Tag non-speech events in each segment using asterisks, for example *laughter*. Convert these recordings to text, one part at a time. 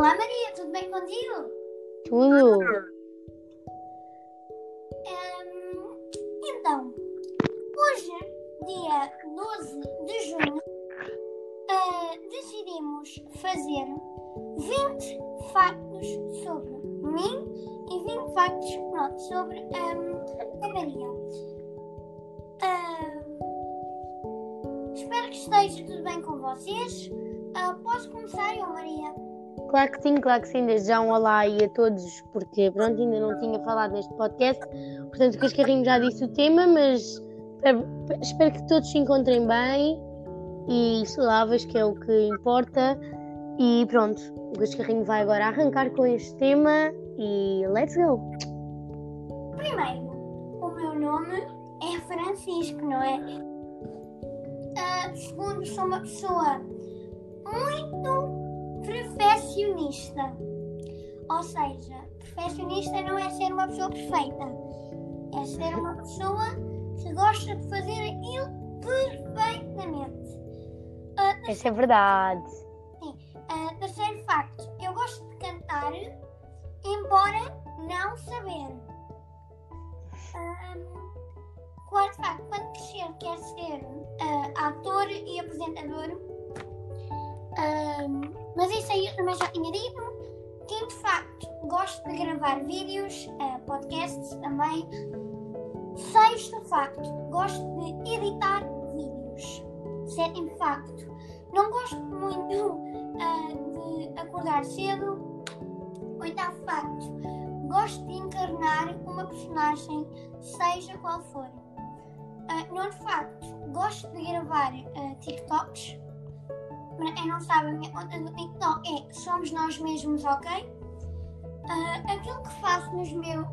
Olá Maria, tudo bem contigo? Tudo. Hum, então, hoje, dia 12 de junho, ah, decidimos fazer 20 factos sobre mim e 20 factos sobre hum, a Maria. Ah, espero que esteja tudo bem com vocês. Ah, posso começar eu, Maria? Claro que sim, claro que sim. Desde já um olá aí a todos, porque pronto, ainda não tinha falado neste podcast. Portanto, o Cascarrinho já disse o tema, mas espero, espero que todos se encontrem bem e saudáveis, que é o que importa. E pronto, o Cascarrinho vai agora arrancar com este tema e let's go! Primeiro, o meu nome é Francisco, não é? Ah, segundo, sou uma pessoa muito perfeccionista. Ou seja, perfeccionista não é ser uma pessoa perfeita, é ser uma pessoa que gosta de fazer aquilo perfeitamente. Ah, Essa é verdade. ah, terceiro facto, eu gosto de cantar, embora não saber. Ahm, quarto facto, quando crescer quer ser ah, ator e apresentador. Ahm, mas isso aí eu também já tinha dito. Quinto facto, gosto de gravar vídeos, ah, podcasts também. Sexto facto, gosto de editar vídeos. Sétimo facto, não gosto muito ah, *laughs* de acordar cedo. Oitavo facto, gosto de encarnar uma personagem, seja qual for. Uh, nono facto, gosto de gravar ah, TikToks. Para não sabe, a minha conta do TikTok é Somos Nós Mesmos, ok? Ah, aquilo que faço nos meus.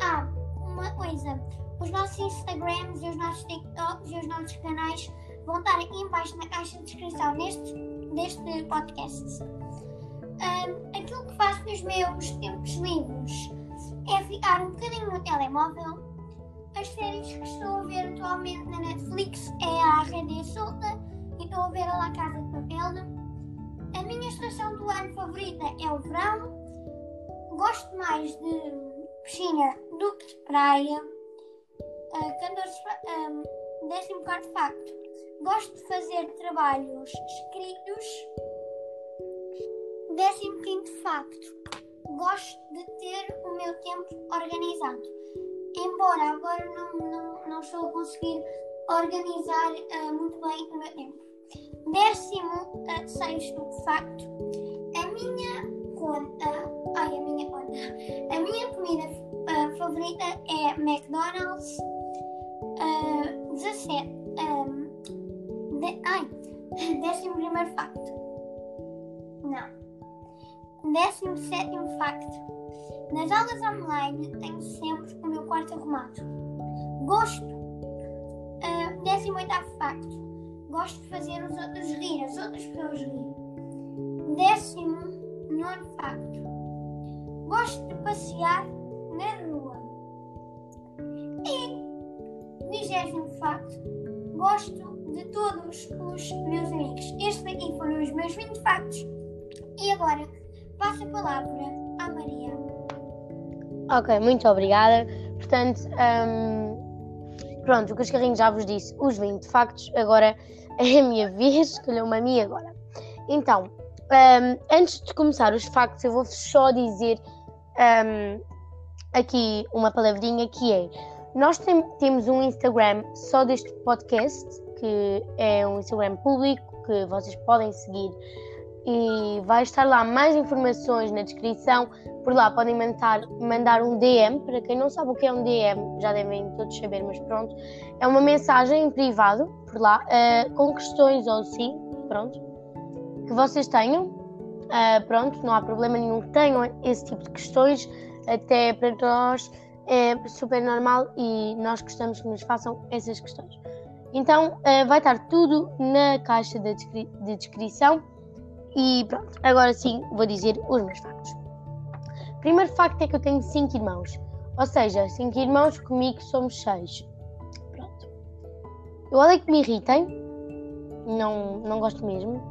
Ah, uma coisa. Os nossos Instagrams e os nossos TikToks e os nossos canais vão estar aqui embaixo na caixa de descrição deste, deste podcast. Ahm, aquilo que faço nos meus tempos livres é ficar um bocadinho no telemóvel. As séries que estou a ver atualmente na Netflix é a Rede Solta estou a ver a La Casa de Papel. A minha estação do ano favorita é o verão. Gosto mais de piscina do que de praia. Uh, 14, fa- um, décimo quarto facto. Gosto de fazer trabalhos escritos. Décimo quinto facto. Gosto de ter o meu tempo organizado. Embora agora não, não, não estou a conseguir organizar ah, muito bem o meu tempo. Décimo ah, sexto facto. A minha conta. Ai, a minha conta. A minha comida ah, favorita é McDonald's. ah, 17. ah, de, ai, décimo primeiro facto. Não. Décimo sétimo facto. Nas aulas online tenho sempre o meu quarto arrumado. Gosto. ah, décimo oitavo facto. Gosto de fazer os outros rir, as outras pessoas rir. Décimo nono facto. Gosto de passear na rua. E vigésimo facto. Gosto de todos os meus amigos. Estes aqui foram os meus 20 factos. E agora passo a palavra à Maria. Ok, muito obrigada. Portanto, hum, pronto, o Cascarrinho já vos disse os 20 factos. Agora *laughs* é a minha vez, escolheu-me a mim agora. Então, hum, antes de começar os factos, eu vou só dizer hum, aqui uma palavrinha que é: nós tem- temos um Instagram só deste podcast, que é um Instagram público que vocês podem seguir. E vai estar lá mais informações na descrição por lá podem mandar, mandar um DM. Para quem não sabe o que é um DM, já devem todos saber, mas pronto. É uma mensagem em privado por lá, eh, com questões ou sim, pronto, que vocês tenham. Eh, pronto, não há problema nenhum que tenham esse tipo de questões, até para nós é super normal e nós gostamos que nos façam essas questões. Então, eh, vai estar tudo na caixa de, descri- de descrição. E pronto, agora sim vou dizer os meus factos. Primeiro facto é que eu tenho 5 irmãos. Ou seja, 5 irmãos, comigo somos 6. Pronto. Eu odeio que me irritem. Não, não gosto mesmo.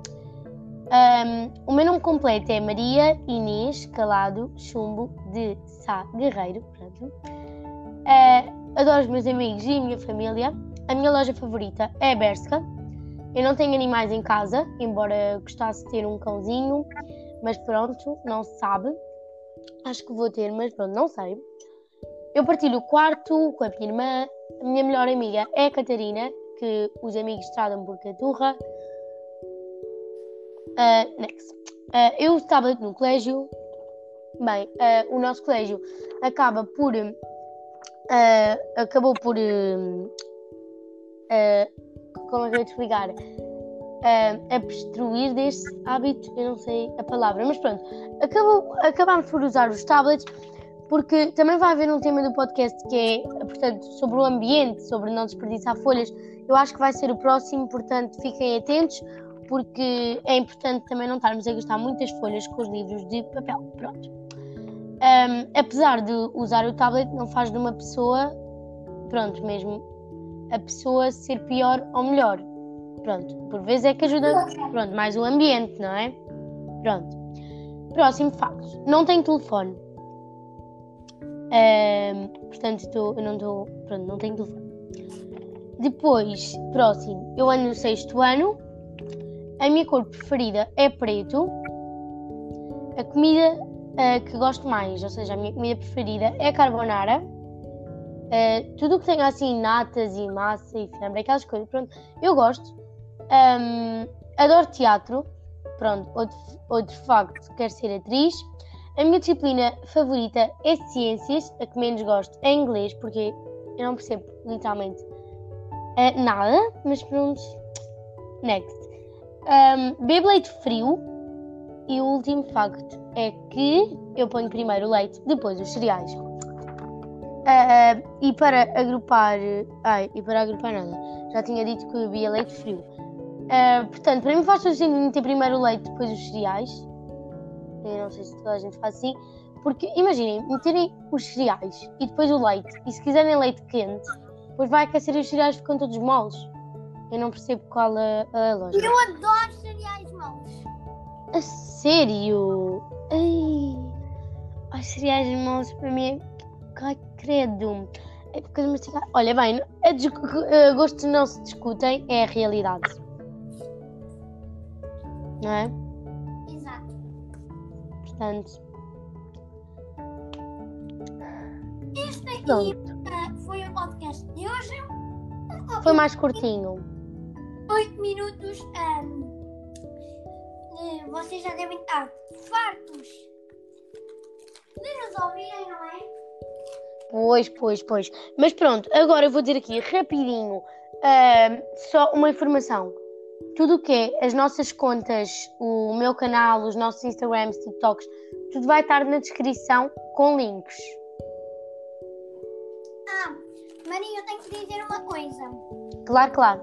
Um, o meu nome completo é Maria Inês Calado Chumbo de Sá Guerreiro. Pronto. Uh, adoro os meus amigos e a minha família. A minha loja favorita é a Berska. Eu não tenho animais em casa, embora gostasse de ter um cãozinho, mas pronto, não se sabe. Acho que vou ter, mas pronto, não sei. Eu partilho o quarto com a minha irmã. A minha melhor amiga é a Catarina, que os amigos tratam por Caturra. Uh, next. Uh, eu estava no colégio. Bem, uh, o nosso colégio acaba por. acabou por. como é que eu ia te explicar? Uh, abstruir desse hábito, eu não sei a palavra, mas pronto, acabou, acabámos por usar os tablets porque também vai haver um tema do podcast que é, portanto, sobre o ambiente, sobre não desperdiçar folhas. Eu acho que vai ser o próximo, portanto, fiquem atentos, porque é importante também não estarmos a gastar muitas folhas com os livros de papel. Pronto. Um, apesar de usar o tablet, não faz de uma pessoa, pronto, mesmo a pessoa ser pior ou melhor. Pronto, por vezes é que ajuda, pronto, mais o ambiente, não é? Pronto. Próximo facto. Não tenho telefone. Um, portanto, tô, eu não estou. Pronto, não tenho telefone. Depois, próximo, eu ando no sexto ano. A minha cor preferida é preto. A comida uh, que gosto mais, ou seja, a minha comida preferida é carbonara. Uh, tudo o que tenha assim natas e massa e fiambre, aquelas coisas, pronto, eu gosto. Um, adoro teatro, pronto, outro, outro facto, quero ser atriz. A minha disciplina favorita é ciências, a que menos gosto é inglês, porque eu não percebo literalmente uh, nada, mas pronto. Next. Um, bebo leite frio e o último facto é que eu ponho primeiro o leite, depois os cereais. Uh, e para agrupar. Ai, e para agrupar nada. Já tinha dito que eu bebia leite frio. Uh, portanto, para mim faz todo sentido ter primeiro o leite, depois os cereais. Eu não sei se toda a gente faz assim. Porque imaginem, meterem os cereais e depois o leite, e se quiserem leite quente, depois vai aquecer os cereais ficam todos moles. Eu não percebo qual a, a lógica. Eu adoro cereais moles. A sério? Ai, Ai cereais moles para mim é. Credo. É porque mastigar. Olha bem, a gostos não se discutem, é a realidade. Não é? Portanto. Este aqui uh, foi o podcast de hoje. Foi mais curtinho. 8 minutos. Um, de, vocês já devem estar fartos de nos ouvirem, não é? Pois, pois, pois. Mas pronto, agora eu vou dizer aqui rapidinho uh, só uma informação tudo o que é as nossas contas, o meu canal, os nossos Instagrams, TikToks, tudo vai estar na descrição com links. Ah, Maria, eu tenho que dizer uma coisa. Claro, claro.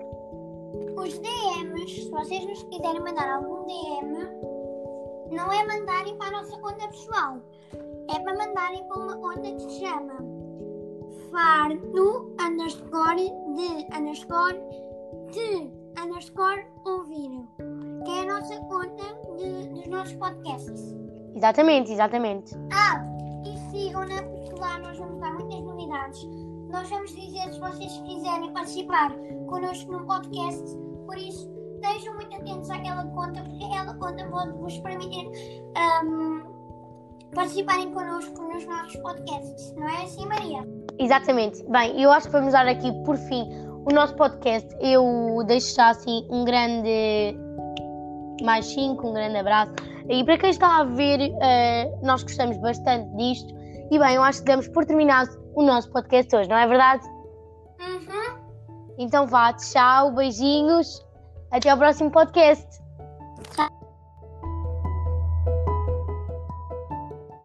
Os DMs, se vocês nos quiserem mandar algum DM, não é mandarem para a nossa conta pessoal. É para mandarem para uma conta que se chama farno underscore de underscore de underscore ouvir, que é a nossa conta de, dos nossos podcasts. Exatamente, exatamente. Ah, e sigam-na, porque lá nós vamos dar muitas novidades. Nós vamos dizer se vocês quiserem participar connosco no podcast, por isso estejam muito atentos àquela conta, porque aquela conta pode vos permitir um, participarem connosco nos nossos podcasts, não é assim, Maria? Exatamente. Bem, eu acho que vamos dar aqui, por fim, o nosso podcast. Eu deixo já assim um grande mais 5, um grande abraço. E para quem está a ver, uh, nós gostamos bastante disto. E bem, eu acho que damos por terminado o nosso podcast hoje, não é verdade? Uhum. Então vá, tchau, beijinhos. Até ao próximo podcast. Tchau.